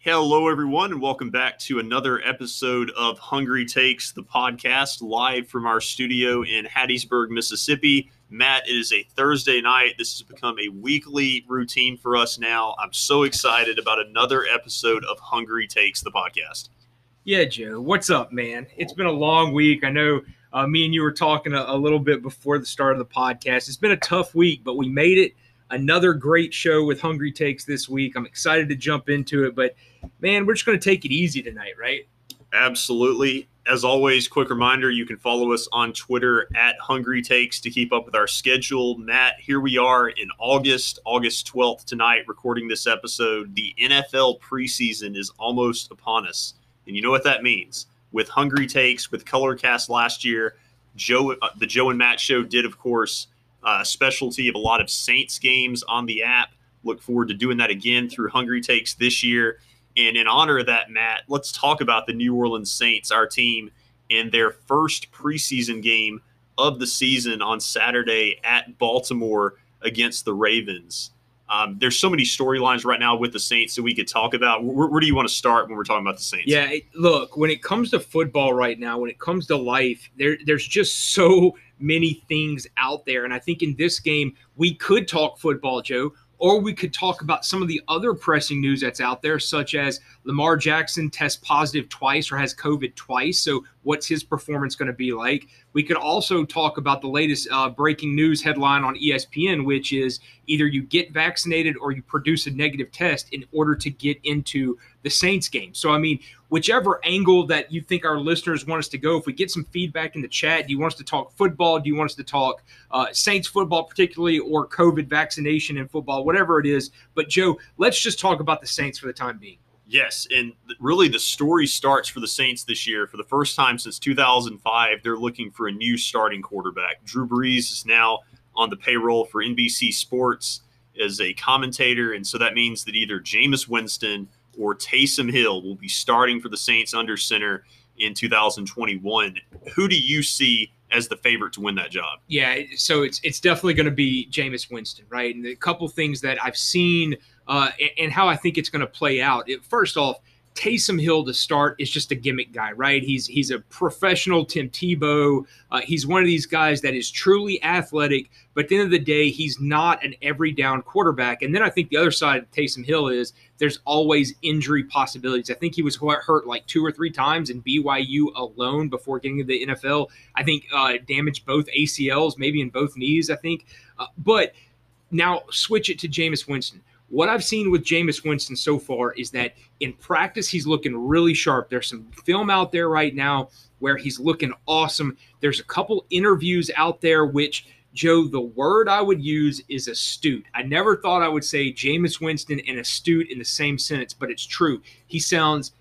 Hello, everyone, and welcome back to another episode of Hungry Takes, the podcast, live from our studio in Hattiesburg, Mississippi. Matt, it is a Thursday night. This has become a weekly routine for us now. I'm so excited about another episode of Hungry Takes, the podcast. Yeah, Joe, what's up, man? It's been a long week. I know uh, me and you were talking a, a little bit before the start of the podcast. It's been a tough week, but we made it. Another great show with Hungry Takes this week. I'm excited to jump into it, but man, we're just going to take it easy tonight, right? Absolutely. As always, quick reminder you can follow us on Twitter at Hungry Takes to keep up with our schedule. Matt, here we are in August, August 12th tonight, recording this episode. The NFL preseason is almost upon us. And you know what that means. With Hungry Takes, with Colorcast last year, Joe, uh, the Joe and Matt show did, of course, uh, specialty of a lot of Saints games on the app. Look forward to doing that again through Hungry Takes this year. And in honor of that, Matt, let's talk about the New Orleans Saints, our team, in their first preseason game of the season on Saturday at Baltimore against the Ravens. Um, there's so many storylines right now with the Saints that we could talk about. Where, where, do you want to start when we're talking about the Saints? Yeah, look, when it comes to football right now, when it comes to life, there, there's just so many things out there. And I think in this game, we could talk football, Joe, or we could talk about some of the other pressing news that's out there, such as Lamar Jackson tests positive twice or has COVID twice. So, what's his performance going to be like? We could also talk about the latest uh, breaking news headline on ESPN, which is either you get vaccinated or you produce a negative test in order to get into the Saints game. So, I mean, whichever angle that you think our listeners want us to go, if we get some feedback in the chat, do you want us to talk football? Do you want us to talk uh, Saints football, particularly, or COVID vaccination in football, whatever it is? But, Joe, let's just talk about the Saints for the time being. Yes, and really the story starts for the Saints this year. For the first time since 2005, they're looking for a new starting quarterback. Drew Brees is now on the payroll for NBC Sports as a commentator, and so that means that either Jameis Winston or Taysom Hill will be starting for the Saints under center in 2021. Who do you see as the favorite to win that job? Yeah, so it's it's definitely going to be Jameis Winston, right? And a couple things that I've seen – uh, and, how I think it's going to play out. It, first off, Taysom Hill to start is just a gimmick guy, right? He's he's a professional Tim Tebow. Uh, he's one of these guys that is truly athletic, but at the end of the day, he's not an every down quarterback. And then I think the other side of Taysom Hill is there's always injury possibilities. I think he was hurt like two or three times in BYU alone before getting to the NFL. I think uh, damaged both ACLs, maybe in both knees. I think, uh, but now switch it to Jameis Winston what I've seen with Jameis Winston so far is that in practice, he's looking really sharp. There's some film out there right now where he's looking awesome. There's a couple interviews out there which, Joe, the word I would use is astute. I never thought I would say Jameis Winston and astute in the same sentence, but it's true. He sounds,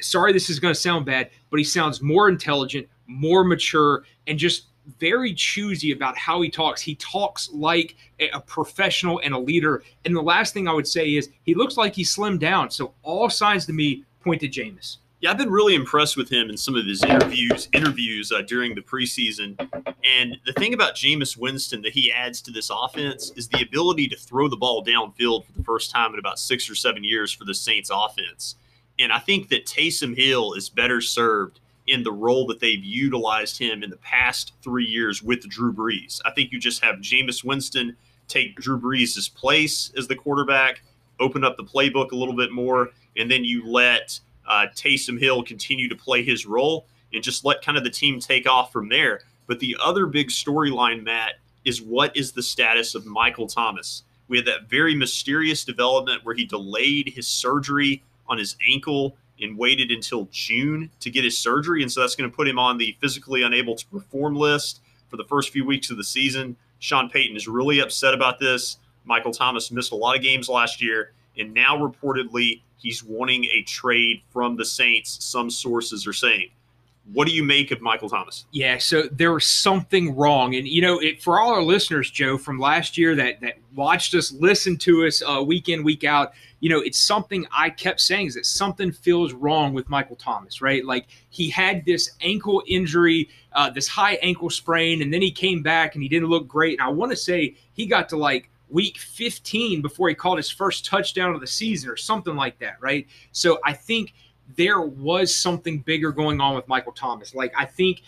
sorry, this is going to sound bad, but he sounds more intelligent, more mature, and just very choosy about how he talks. He talks like a professional and a leader. And the last thing I would say is he looks like he slimmed down. So all signs to me point to Jameis. Yeah, I've been really impressed with him in some of his interviews interviews uh, during the preseason. And the thing about Jameis Winston that he adds to this offense is the ability to throw the ball downfield for the first time in about six or seven years for the Saints offense. And I think that Taysom Hill is better served in the role that they've utilized him in the past three years with Drew Brees. I think you just have Jameis Winston take Drew Brees' place as the quarterback, open up the playbook a little bit more, and then you let uh, Taysom Hill continue to play his role and just let kind of the team take off from there. But the other big storyline, Matt, is what is the status of Michael Thomas? We had that very mysterious development where he delayed his surgery on his ankle and waited until June to get his surgery. And so that's going to put him on the physically unable to perform list for the first few weeks of the season. Sean Payton is really upset about this. Michael Thomas missed a lot of games last year, and now reportedly he's wanting a trade from the Saints, some sources are saying. What do you make of Michael Thomas? Yeah, so there was something wrong, and you know, it, for all our listeners, Joe, from last year that that watched us, listen to us uh, week in, week out, you know, it's something I kept saying is that something feels wrong with Michael Thomas, right? Like he had this ankle injury, uh, this high ankle sprain, and then he came back and he didn't look great. And I want to say he got to like week 15 before he caught his first touchdown of the season or something like that, right? So I think there was something bigger going on with Michael Thomas. Like I think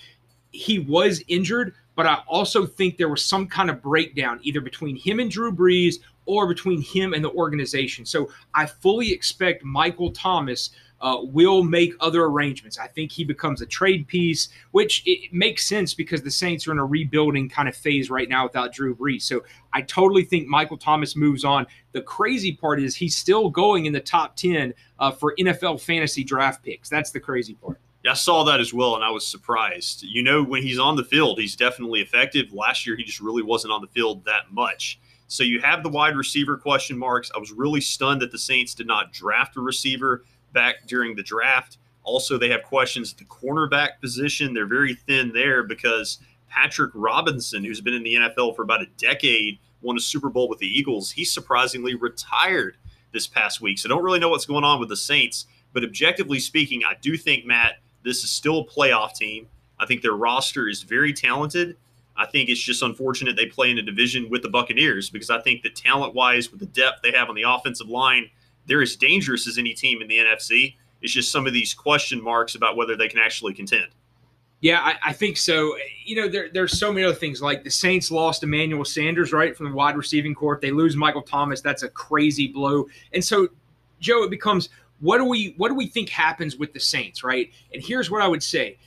he was injured, but I also think there was some kind of breakdown either between him and Drew Brees or between him and the organization. So I fully expect Michael Thomas uh, will make other arrangements. I think he becomes a trade piece, which it makes sense because the Saints are in a rebuilding kind of phase right now without Drew Brees. So I totally think Michael Thomas moves on. The crazy part is he's still going in the top 10 uh, for NFL fantasy draft picks. That's the crazy part. Yeah, I saw that as well, and I was surprised. You know, when he's on the field, he's definitely effective. Last year, he just really wasn't on the field that much. So you have the wide receiver question marks. I was really stunned that the Saints did not draft a receiver back during the draft. Also, they have questions at the cornerback position. They're very thin there because Patrick Robinson, who's been in the NFL for about a decade, won a Super Bowl with the Eagles. He surprisingly retired this past week. So, I don't really know what's going on with the Saints. But objectively speaking, I do think, Matt, this is still a playoff team. I think their roster is very talented. I think it's just unfortunate they play in a division with the Buccaneers because I think that talent wise, with the depth they have on the offensive line, they're as dangerous as any team in the NFC. It's just some of these question marks about whether they can actually contend. Yeah, I, I, think so. You know, there, there's so many other things. Like the Saints lost Emmanuel Sanders, right, from the wide receiving corps. They lose Michael Thomas. That's a crazy blow. And so, Joe, it becomes what do we what do we think happens with the Saints, right? And here's what I would say: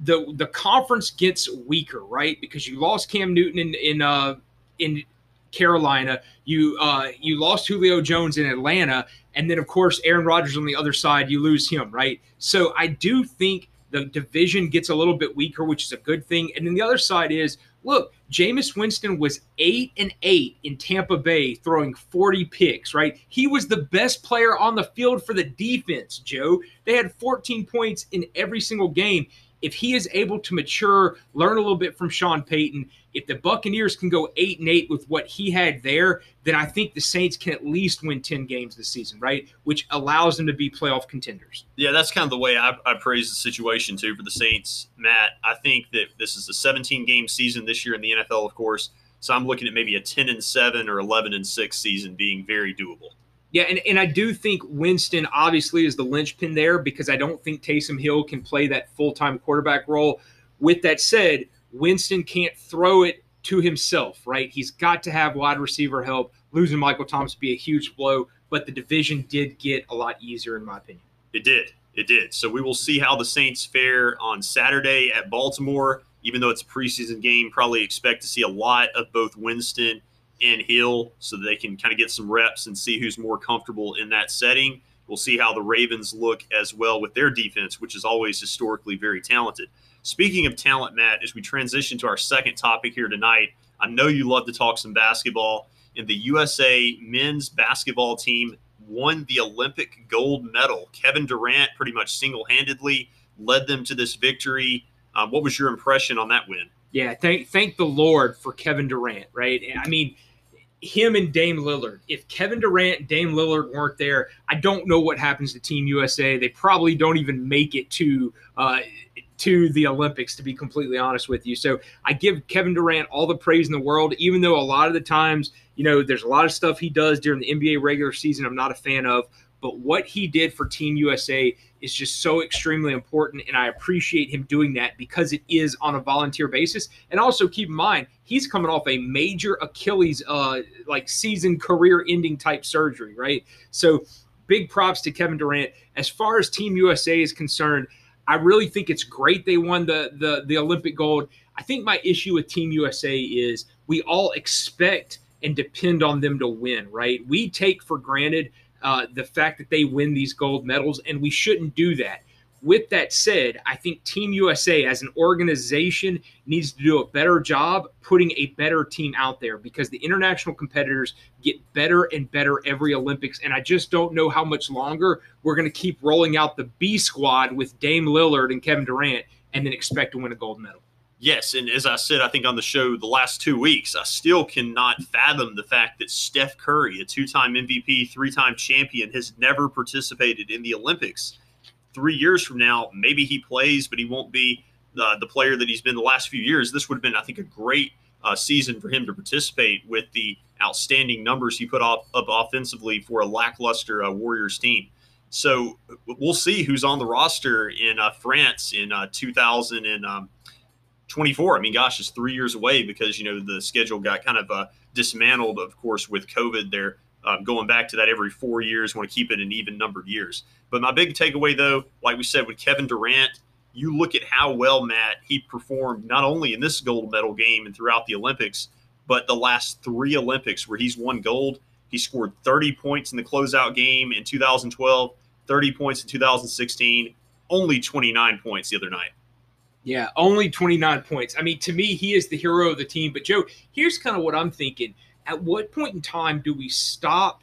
the the conference gets weaker, right? Because you lost Cam Newton in in uh, in Carolina. You uh, you lost Julio Jones in Atlanta, and then of course Aaron Rodgers on the other side. You lose him, right? So I do think the division gets a little bit weaker, which is a good thing. And then the other side is look, Jameis Winston was eight and eight in Tampa Bay, throwing 40 picks, right? He was the best player on the field for the defense, Joe. They had 14 points in every single game if he is able to mature, learn a little bit from Sean Payton, if the Buccaneers can go eight and eight with what he had there, then I think the Saints can at least win 10 games this season, right? Which allows them to be playoff contenders. Yeah, that's kind of the way I, I praise the situation too for the Saints, Matt. I think that this is a 17 game season this year in the NFL, of course. So I'm looking at maybe a 10 and 7 or 11 and 6 season being very doable. Yeah, and, and I do think Winston obviously is the linchpin there because I don't think Taysom Hill can play that full time quarterback role. With that said, Winston can't throw it to himself, right? He's got to have wide receiver help. Losing Michael Thomas be a huge blow, but the division did get a lot easier, in my opinion. It did. It did. So we will see how the Saints fare on Saturday at Baltimore. Even though it's a preseason game, probably expect to see a lot of both Winston and Hill so they can kind of get some reps and see who's more comfortable in that setting. We'll see how the Ravens look as well with their defense, which is always historically very talented. Speaking of talent, Matt, as we transition to our second topic here tonight, I know you love to talk some basketball. And the USA men's basketball team won the Olympic gold medal. Kevin Durant pretty much single handedly led them to this victory. Uh, what was your impression on that win? Yeah, thank thank the Lord for Kevin Durant, right? I mean, him and Dame Lillard. If Kevin Durant and Dame Lillard weren't there, I don't know what happens to Team USA. They probably don't even make it to uh, to the Olympics, to be completely honest with you. So I give Kevin Durant all the praise in the world, even though a lot of the times, you know, there's a lot of stuff he does during the NBA regular season I'm not a fan of. But what he did for Team USA is just so extremely important. And I appreciate him doing that because it is on a volunteer basis. And also keep in mind, he's coming off a major Achilles, uh, like season career ending type surgery, right? So big props to Kevin Durant. As far as Team USA is concerned, I really think it's great they won the, the, the Olympic gold. I think my issue with Team USA is we all expect and depend on them to win, right? We take for granted uh, the fact that they win these gold medals, and we shouldn't do that. With that said, I think Team USA as an organization needs to do a better job putting a better team out there because the international competitors get better and better every Olympics. And I just don't know how much longer we're going to keep rolling out the B squad with Dame Lillard and Kevin Durant and then expect to win a gold medal. Yes, and as I said, I think on the show the last two weeks, I still cannot fathom the fact that Steph Curry, a two-time MVP, three-time champion, has never participated in the Olympics. Three years from now, maybe he plays, but he won't be the, the player that he's been the last few years. This would have been, I think, a great uh, season for him to participate with the outstanding numbers he put up, up offensively for a lackluster uh, Warriors team. So we'll see who's on the roster in uh, France in uh, 2024. I mean, gosh, it's three years away because you know the schedule got kind of uh, dismantled, of course, with COVID. There, um, going back to that every four years. Want to keep it an even numbered years. But my big takeaway, though, like we said with Kevin Durant, you look at how well Matt he performed not only in this gold medal game and throughout the Olympics, but the last three Olympics where he's won gold. He scored 30 points in the closeout game in 2012, 30 points in 2016, only 29 points the other night. Yeah, only 29 points. I mean, to me, he is the hero of the team. But, Joe, here's kind of what I'm thinking. At what point in time do we stop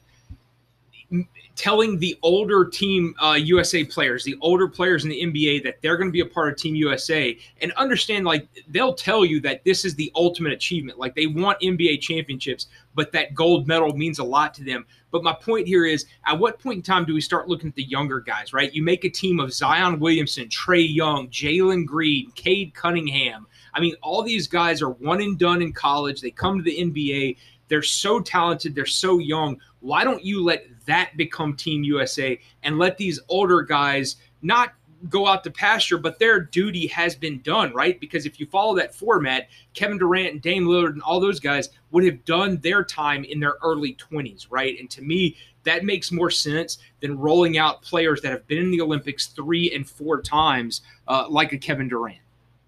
telling the older team uh, USA players, the older players in the NBA, that they're going to be a part of Team USA and understand like they'll tell you that this is the ultimate achievement. Like they want NBA championships, but that gold medal means a lot to them. But my point here is at what point in time do we start looking at the younger guys, right? You make a team of Zion Williamson, Trae Young, Jalen Green, Cade Cunningham. I mean, all these guys are one and done in college. They come to the NBA. They're so talented. They're so young. Why don't you let that become Team USA and let these older guys not go out to pasture, but their duty has been done, right? Because if you follow that format, Kevin Durant and Dame Lillard and all those guys would have done their time in their early 20s, right? And to me, that makes more sense than rolling out players that have been in the Olympics three and four times, uh, like a Kevin Durant.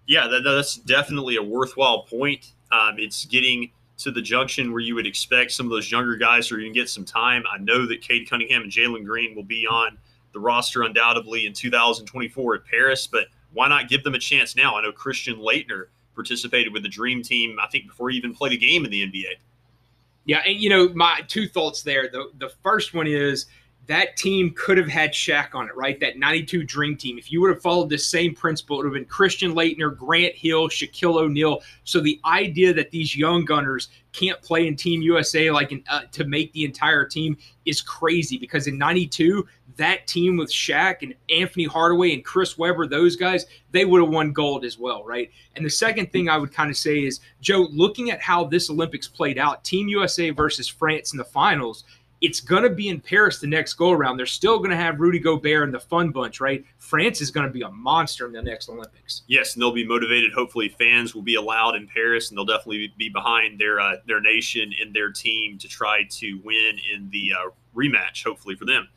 Yeah, that, that's definitely a worthwhile point. Um, it's getting to the junction where you would expect some of those younger guys are going to get some time. I know that Cade Cunningham and Jalen Green will be on the roster undoubtedly in 2024 at Paris, but why not give them a chance now? I know Christian Laettner participated with the Dream Team, I think, before he even played a game in the NBA. Yeah, and you know, my two thoughts there. The the first one is that team could have had Shaq on it, right? That 92 Dream Team. If you would have followed the same principle, it would have been Christian Laettner, Grant Hill, Shaquille O'Neal. So the idea that these young gunners can't play in Team USA like in, uh, to make the entire team is crazy because in 92, that team with Shaq and Anthony Hardaway and Chris Webber, those guys, they would have won gold as well, right? And the second thing I would kind of say is, Joe, looking at how this Olympics played out, Team USA versus France in the finals – it's going to be in Paris the next go around. They're still going to have Rudy Gobert and the fun bunch, right? France is going to be a monster in the next Olympics. Yes, and they'll be motivated. Hopefully, fans will be allowed in Paris, and they'll definitely be behind their uh, their nation and their team to try to win in the uh, rematch. Hopefully for them.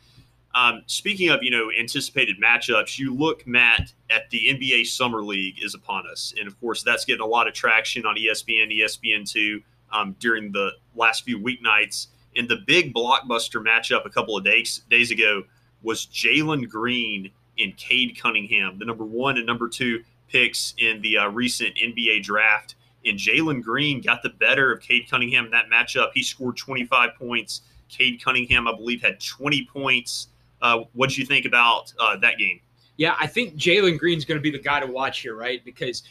Um, speaking of you know anticipated matchups, you look Matt at the NBA Summer League is upon us, and of course that's getting a lot of traction on ESPN, ESPN two um, during the last few weeknights. And the big blockbuster matchup a couple of days days ago was Jalen Green and Cade Cunningham, the number one and number two picks in the uh, recent NBA draft. And Jalen Green got the better of Cade Cunningham in that matchup. He scored 25 points. Cade Cunningham, I believe, had 20 points. Uh, what did you think about uh, that game? Yeah, I think Jalen Green's going to be the guy to watch here, right? Because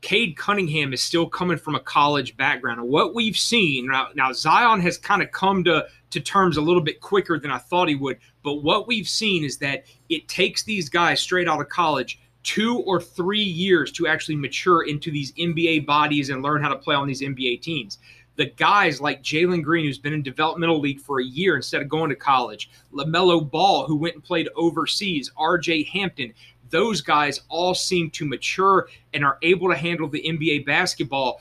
Cade Cunningham is still coming from a college background. What we've seen now, now Zion has kind of come to, to terms a little bit quicker than I thought he would. But what we've seen is that it takes these guys straight out of college two or three years to actually mature into these NBA bodies and learn how to play on these NBA teams. The guys like Jalen Green, who's been in developmental league for a year instead of going to college, LaMelo Ball, who went and played overseas, RJ Hampton, those guys all seem to mature and are able to handle the NBA basketball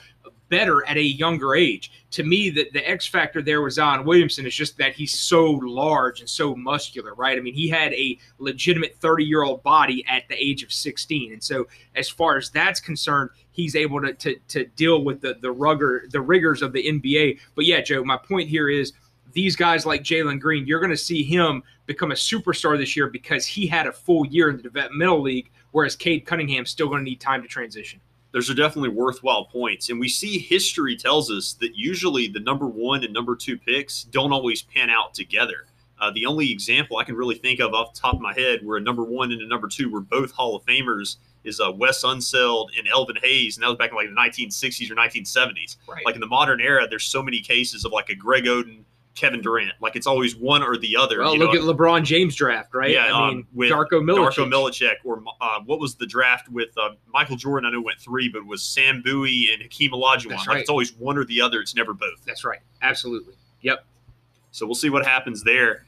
better at a younger age. To me, the, the X factor there with Zion Williamson is just that he's so large and so muscular, right? I mean, he had a legitimate 30 year old body at the age of 16. And so, as far as that's concerned, he's able to, to, to deal with the, the, rugger, the rigors of the NBA. But yeah, Joe, my point here is these guys like Jalen Green, you're going to see him become a superstar this year because he had a full year in the developmental league, whereas Cade Cunningham's still going to need time to transition. Those are definitely worthwhile points. And we see history tells us that usually the number one and number two picks don't always pan out together. Uh, the only example I can really think of off the top of my head where a number one and a number two were both Hall of Famers is uh, Wes Unseld and Elvin Hayes, and that was back in like the 1960s or 1970s. Right. Like in the modern era, there's so many cases of like a Greg Oden Kevin Durant. Like it's always one or the other. Well, look know? at LeBron James draft, right? Yeah, I um, with Darko Milicic. Darko Milicic, or uh, what was the draft with uh, Michael Jordan? I know went three, but it was Sam Bowie and Hakeem Olajuwon. That's right. Like it's always one or the other. It's never both. That's right. Absolutely. Yep. So we'll see what happens there.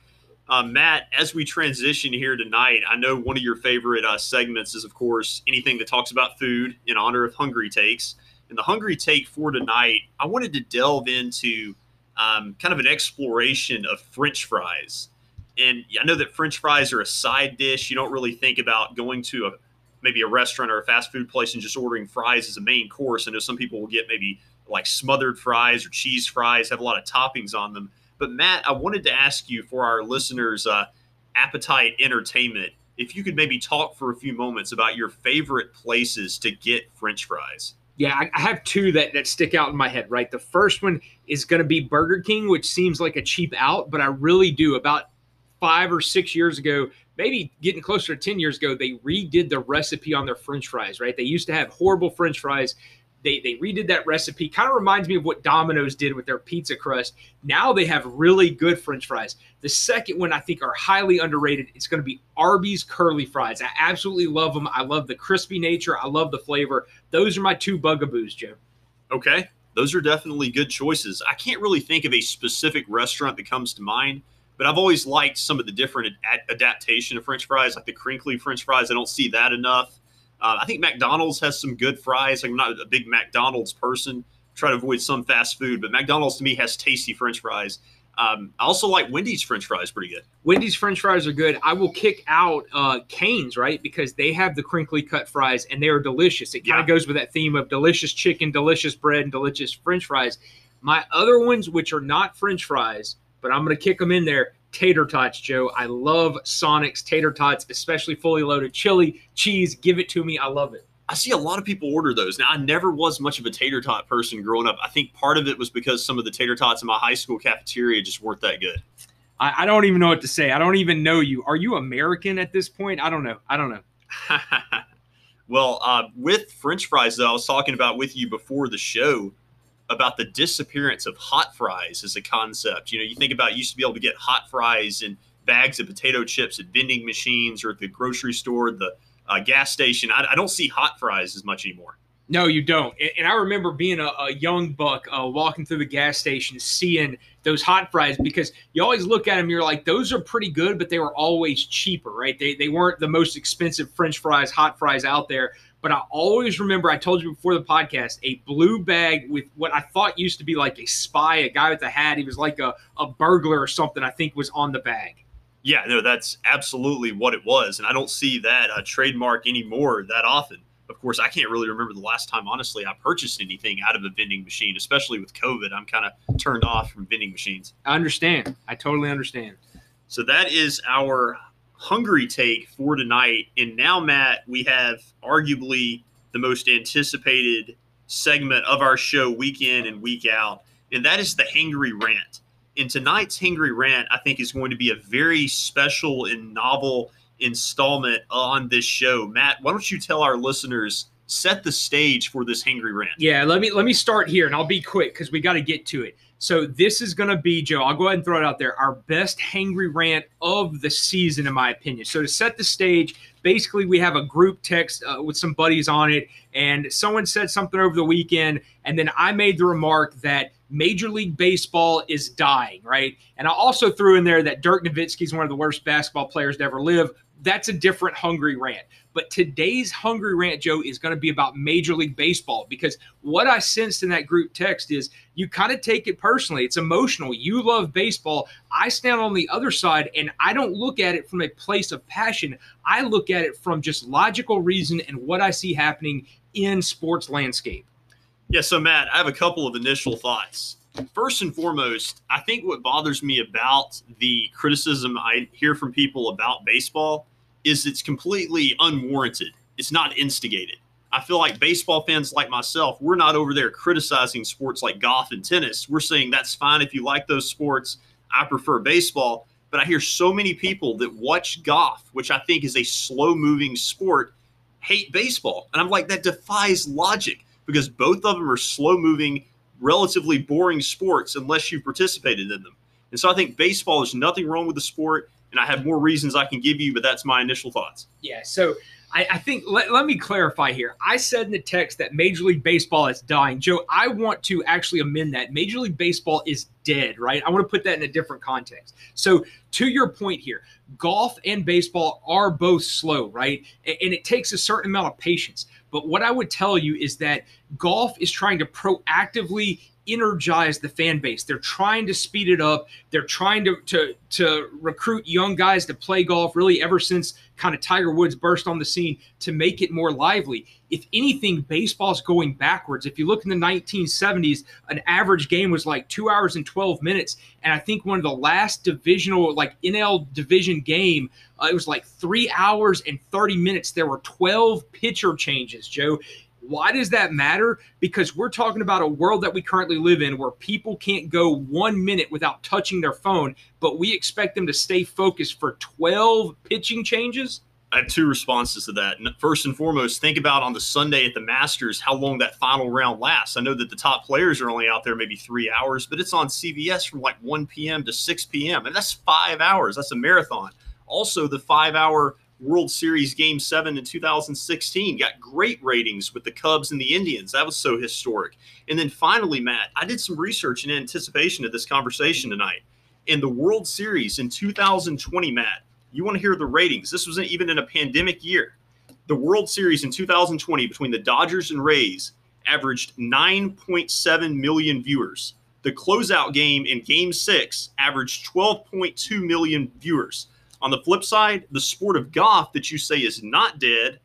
Uh, Matt, as we transition here tonight, I know one of your favorite uh, segments is, of course, anything that talks about food in honor of Hungry Takes. And the Hungry Take for tonight, I wanted to delve into um, kind of an exploration of French fries. And I know that French fries are a side dish. You don't really think about going to a maybe a restaurant or a fast food place and just ordering fries as a main course. I know some people will get maybe like smothered fries or cheese fries, have a lot of toppings on them. But Matt, I wanted to ask you for our listeners' uh, appetite entertainment, if you could maybe talk for a few moments about your favorite places to get French fries. Yeah, I have two that, that stick out in my head, right? The first one is going to be Burger King, which seems like a cheap out, but I really do. About five or six years ago, maybe getting closer to 10 years ago, they redid the recipe on their french fries, right? They used to have horrible french fries. They, they redid that recipe. Kind of reminds me of what Domino's did with their pizza crust. Now they have really good french fries. The second one I think are highly underrated. It's going to be Arby's curly fries. I absolutely love them. I love the crispy nature. I love the flavor. Those are my two bugaboos, Joe. Okay. Those are definitely good choices. I can't really think of a specific restaurant that comes to mind but I've always liked some of the different ad- adaptation of French fries, like the crinkly French fries. I don't see that enough. Uh, I think McDonald's has some good fries. I'm not a big McDonald's person. Try to avoid some fast food, but McDonald's to me has tasty French fries. Um, I also like Wendy's French fries pretty good. Wendy's French fries are good. I will kick out uh, Cane's right because they have the crinkly cut fries and they are delicious. It kind of yeah. goes with that theme of delicious chicken, delicious bread, and delicious French fries. My other ones, which are not French fries, but I'm going to kick them in there. Tater tots, Joe. I love Sonic's tater tots, especially fully loaded chili, cheese. Give it to me. I love it. I see a lot of people order those. Now, I never was much of a tater tot person growing up. I think part of it was because some of the tater tots in my high school cafeteria just weren't that good. I, I don't even know what to say. I don't even know you. Are you American at this point? I don't know. I don't know. well, uh, with French fries, though, I was talking about with you before the show about the disappearance of hot fries as a concept. You know, you think about you used to be able to get hot fries and bags of potato chips at vending machines or at the grocery store, the uh, gas station. I, I, don't see hot fries as much anymore. No, you don't. And, and I remember being a, a young buck uh, walking through the gas station, seeing those hot fries because you always look at them, you're like, those are pretty good, but they were always cheaper, right? They, they weren't the most expensive French fries, hot fries out there. But I always remember, I told you before the podcast, a blue bag with what I thought used to be like a spy, a guy with a hat. He was like a, a burglar or something, I think was on the bag. Yeah, no, that's absolutely what it was. And I don't see that uh, trademark anymore that often. Of course, I can't really remember the last time, honestly, I purchased anything out of a vending machine, especially with COVID. I'm kind of turned off from vending machines. I understand. I totally understand. So that is our hungry take for tonight. And now, Matt, we have arguably the most anticipated segment of our show week in and week out, and that is the Hangry Rant. And tonight's Hangry Rant, I think, is going to be a very special and novel installment on this show. Matt, why don't you tell our listeners set the stage for this Hangry Rant? Yeah, let me let me start here, and I'll be quick because we got to get to it. So this is going to be, Joe, I'll go ahead and throw it out there, our best hangry rant of the season, in my opinion. So to set the stage, basically we have a group text uh, with some buddies on it, and someone said something over the weekend, and then I made the remark that Major League Baseball is dying, right? And I also threw in there that Dirk Nowitzki is one of the worst basketball players to ever live. That's a different hungry rant. But today's Hungry Rant, Joe, is going to be about Major League Baseball because what I sensed in that group text is you kind of take it personally. It's emotional. You love baseball. I stand on the other side and I don't look at it from a place of passion. I look at it from just logical reason and what I see happening in sports landscape. Yeah, so Matt, I have a couple of initial thoughts. First and foremost, I think what bothers me about the criticism I hear from people about baseball is it's completely unwarranted. It's not instigated. I feel like baseball fans like myself, we're not over there criticizing sports like golf and tennis. We're saying that's fine if you like those sports. I prefer baseball. But I hear so many people that watch golf, which I think is a slow moving sport, hate baseball. And I'm like, that defies logic because both of them are slow moving, relatively boring sports unless you've participated in them. And so I think baseball, is nothing wrong with the sport and I have more reasons I can give you, but that's my initial thoughts. Yeah. So I, I think let, let me clarify here. I said in the text that Major League Baseball is dying. Joe, I want to actually amend that. Major League Baseball is dead, right? I want to put that in a different context. So, to your point here, golf and baseball are both slow, right? And, and it takes a certain amount of patience. But what I would tell you is that golf is trying to proactively energize the fan base. They're trying to speed it up. They're trying to to to recruit young guys to play golf really ever since kind of Tiger Woods burst on the scene to make it more lively. If anything, baseball's going backwards. If you look in the 1970s, an average game was like 2 hours and 12 minutes and I think one of the last divisional like NL division game uh, it was like 3 hours and 30 minutes. There were 12 pitcher changes, Joe. Why does that matter? Because we're talking about a world that we currently live in where people can't go one minute without touching their phone, but we expect them to stay focused for 12 pitching changes. I have two responses to that. First and foremost, think about on the Sunday at the Masters how long that final round lasts. I know that the top players are only out there maybe three hours, but it's on CBS from like 1 p.m. to 6 p.m. And that's five hours. That's a marathon. Also, the five hour World Series Game 7 in 2016. Got great ratings with the Cubs and the Indians. That was so historic. And then finally, Matt, I did some research in anticipation of this conversation tonight. In the World Series in 2020, Matt, you want to hear the ratings. This wasn't even in a pandemic year. The World Series in 2020 between the Dodgers and Rays averaged 9.7 million viewers. The closeout game in Game 6 averaged 12.2 million viewers. On the flip side, the sport of golf that you say is not dead,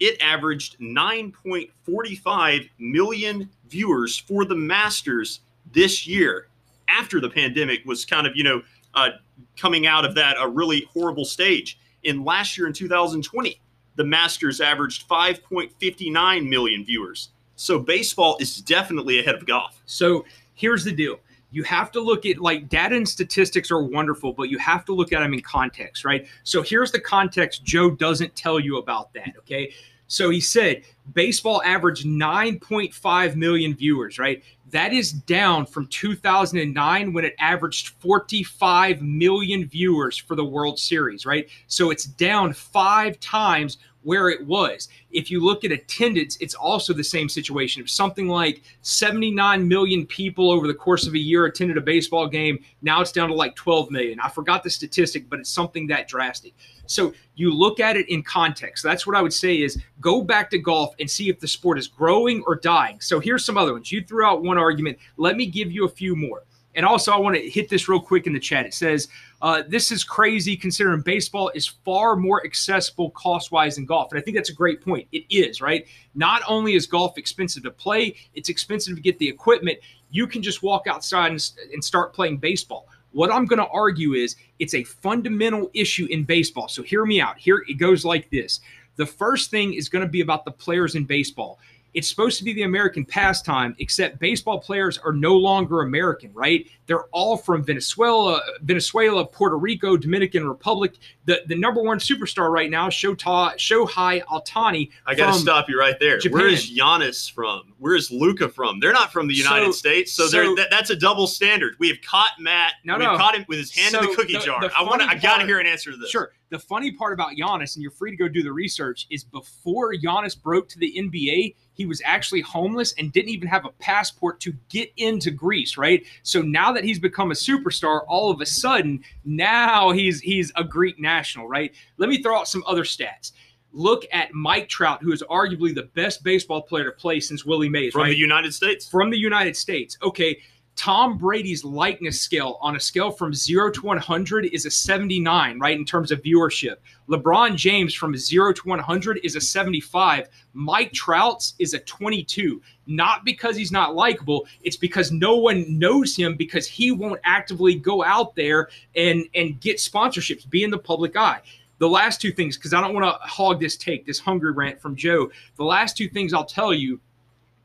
it averaged 9.45 million viewers for the Masters this year after the pandemic was kind of, you know, uh, coming out of that a really horrible stage. In last year in 2020, the Masters averaged 5.59 million viewers. So baseball is definitely ahead of golf. So here's the deal you have to look at like data and statistics are wonderful, but you have to look at them in context, right? So here's the context Joe doesn't tell you about that, okay? So he said baseball averaged 9.5 million viewers, right? That is down from 2009 when it averaged 45 million viewers for the World Series, right? So it's down five times where it was. If you look at attendance, it's also the same situation. If something like 79 million people over the course of a year attended a baseball game, now it's down to like 12 million. I forgot the statistic, but it's something that drastic. So you look at it in context. That's what I would say is go back to golf and see if the sport is growing or dying. So here's some other ones. You threw out one argument. Let me give you a few more. And also, I want to hit this real quick in the chat. It says, uh, This is crazy considering baseball is far more accessible cost wise than golf. And I think that's a great point. It is, right? Not only is golf expensive to play, it's expensive to get the equipment. You can just walk outside and, and start playing baseball. What I'm going to argue is it's a fundamental issue in baseball. So hear me out. Here it goes like this. The first thing is going to be about the players in baseball. It's supposed to be the American pastime, except baseball players are no longer American, right? They're all from Venezuela, Venezuela, Puerto Rico, Dominican Republic. The the number one superstar right now, Shota, Shohei Ohtani. I got to stop you right there. Japan. Where is Giannis from? Where is Luka from? They're not from the United so, States, so, so that, that's a double standard. We have caught Matt. No, we've no. caught him with his hand so in the cookie the, jar. The I want. I got to hear an answer to this. Sure. The funny part about Giannis, and you're free to go do the research, is before Giannis broke to the NBA, he was actually homeless and didn't even have a passport to get into Greece, right? So now that he's become a superstar, all of a sudden, now he's he's a Greek national, right? Let me throw out some other stats look at Mike Trout, who is arguably the best baseball player to play since Willie Mays. From right? the United States. From the United States. Okay. Tom Brady's likeness scale on a scale from 0 to 100 is a 79, right, in terms of viewership. LeBron James from 0 to 100 is a 75. Mike Trout's is a 22. Not because he's not likable, it's because no one knows him because he won't actively go out there and, and get sponsorships, be in the public eye. The last two things, because I don't want to hog this take, this hungry rant from Joe. The last two things I'll tell you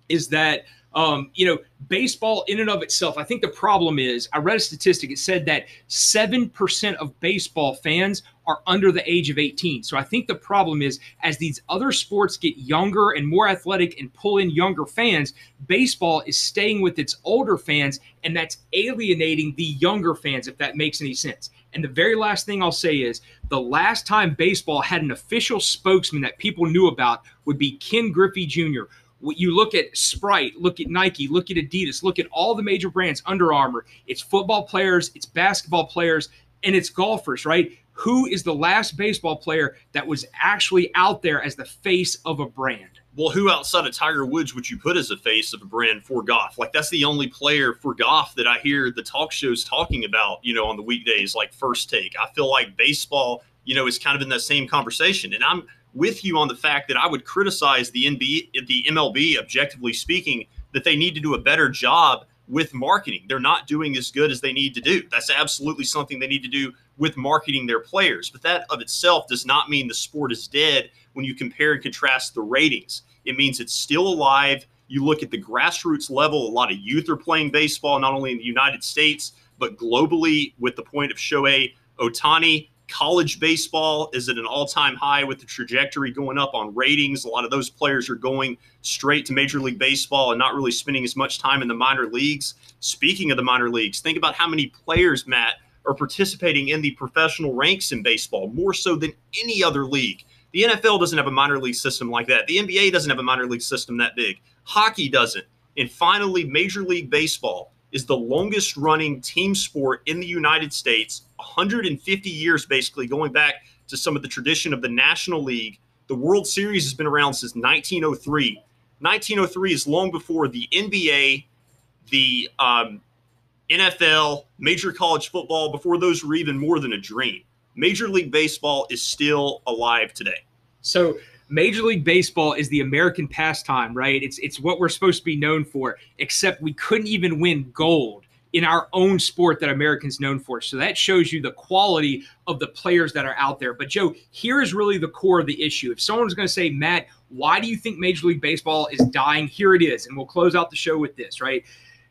is that – um, you know, baseball in and of itself, I think the problem is I read a statistic. It said that 7% of baseball fans are under the age of 18. So I think the problem is as these other sports get younger and more athletic and pull in younger fans, baseball is staying with its older fans, and that's alienating the younger fans, if that makes any sense. And the very last thing I'll say is the last time baseball had an official spokesman that people knew about would be Ken Griffey Jr. You look at Sprite, look at Nike, look at Adidas, look at all the major brands, Under Armour. It's football players, it's basketball players, and it's golfers, right? Who is the last baseball player that was actually out there as the face of a brand? well, who outside of Tiger Woods would you put as a face of a brand for golf? Like that's the only player for golf that I hear the talk shows talking about, you know, on the weekdays, like first take. I feel like baseball, you know, is kind of in that same conversation. And I'm with you on the fact that I would criticize the NBA, the MLB, objectively speaking, that they need to do a better job with marketing. They're not doing as good as they need to do. That's absolutely something they need to do with marketing their players. But that of itself does not mean the sport is dead when you compare and contrast the ratings. It means it's still alive. You look at the grassroots level, a lot of youth are playing baseball, not only in the United States, but globally with the point of Shohei Ohtani. College baseball is at an all time high with the trajectory going up on ratings. A lot of those players are going straight to Major League Baseball and not really spending as much time in the minor leagues. Speaking of the minor leagues, think about how many players, Matt, are participating in the professional ranks in baseball, more so than any other league. The NFL doesn't have a minor league system like that. The NBA doesn't have a minor league system that big. Hockey doesn't. And finally, Major League Baseball is the longest running team sport in the United States, 150 years basically, going back to some of the tradition of the National League. The World Series has been around since 1903. 1903 is long before the NBA, the um, NFL, Major College Football, before those were even more than a dream. Major League Baseball is still alive today. So Major League Baseball is the American pastime, right? It's it's what we're supposed to be known for, except we couldn't even win gold in our own sport that Americans known for. So that shows you the quality of the players that are out there. But Joe, here is really the core of the issue. If someone's going to say, "Matt, why do you think Major League Baseball is dying?" Here it is, and we'll close out the show with this, right?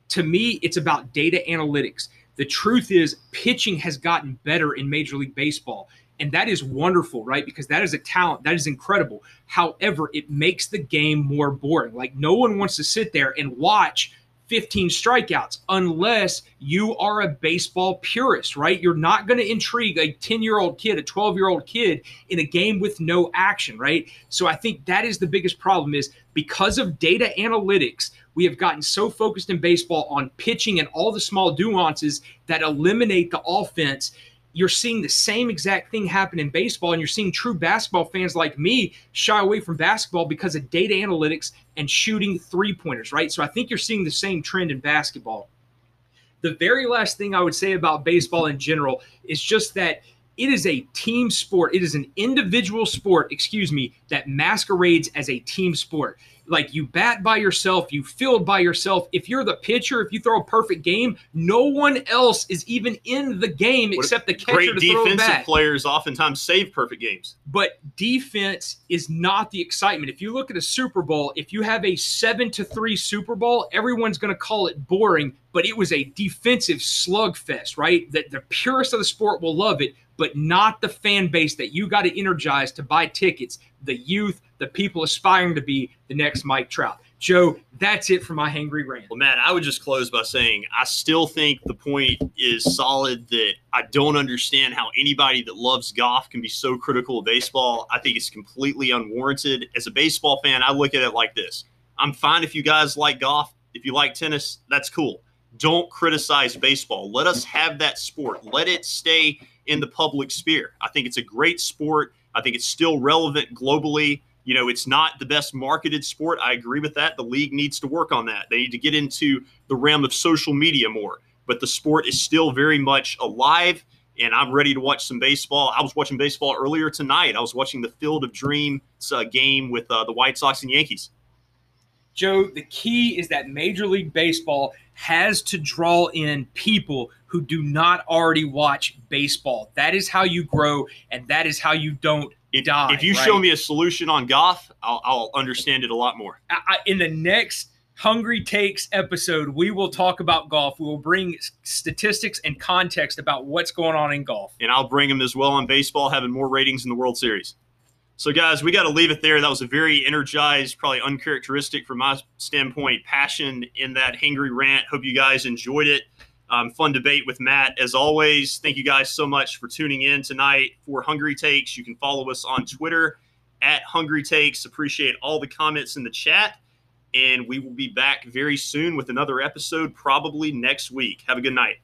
To me, it's about data analytics. The truth is, pitching has gotten better in Major League Baseball. And that is wonderful, right? Because that is a talent. That is incredible. However, it makes the game more boring. Like, no one wants to sit there and watch 15 strikeouts unless you are a baseball purist, right? You're not going to intrigue a 10 year old kid, a 12 year old kid in a game with no action, right? So I think that is the biggest problem is because of data analytics, we have gotten so focused in baseball on pitching and all the small nuances that eliminate the offense you're seeing the same exact thing happen in baseball, and you're seeing true basketball fans like me shy away from basketball because of data analytics and shooting three pointers, right? So I think you're seeing the same trend in basketball. The very last thing I would say about baseball in general is just that it is a team sport. It is an individual sport, excuse me, that masquerades as a team sport like you bat by yourself, you field by yourself. If you're the pitcher, if you throw a perfect game, no one else is even in the game what except the catcher great to throw defensive players oftentimes save perfect games. But defense is not the excitement. If you look at a Super Bowl, if you have a seven to three Super Bowl, everyone's going to call it boring. But it was a defensive slugfest, right? That the purest of the sport will love it, but not the fan base that you got to energize to buy tickets. The youth, the people aspiring to be the next Mike Trout. Joe, that's it for my hangry rant. Well, Matt, I would just close by saying I still think the point is solid that I don't understand how anybody that loves golf can be so critical of baseball. I think it's completely unwarranted. As a baseball fan, I look at it like this I'm fine if you guys like golf. If you like tennis, that's cool. Don't criticize baseball. Let us have that sport. Let it stay in the public sphere. I think it's a great sport. I think it's still relevant globally. You know, it's not the best marketed sport. I agree with that. The league needs to work on that. They need to get into the realm of social media more. But the sport is still very much alive, and I'm ready to watch some baseball. I was watching baseball earlier tonight. I was watching the Field of Dreams uh, game with uh, the White Sox and Yankees. Joe, the key is that Major League Baseball has to draw in people who do not already watch baseball. That is how you grow, and that is how you don't if, die. If you right? show me a solution on golf, I'll, I'll understand it a lot more. I, I, in the next Hungry Takes episode, we will talk about golf. We will bring statistics and context about what's going on in golf. And I'll bring them as well on baseball, having more ratings in the World Series. So, guys, we got to leave it there. That was a very energized, probably uncharacteristic from my standpoint, passion in that hangry rant. Hope you guys enjoyed it. Um, fun debate with Matt. As always, thank you guys so much for tuning in tonight for Hungry Takes. You can follow us on Twitter at Hungry Takes. Appreciate all the comments in the chat. And we will be back very soon with another episode, probably next week. Have a good night.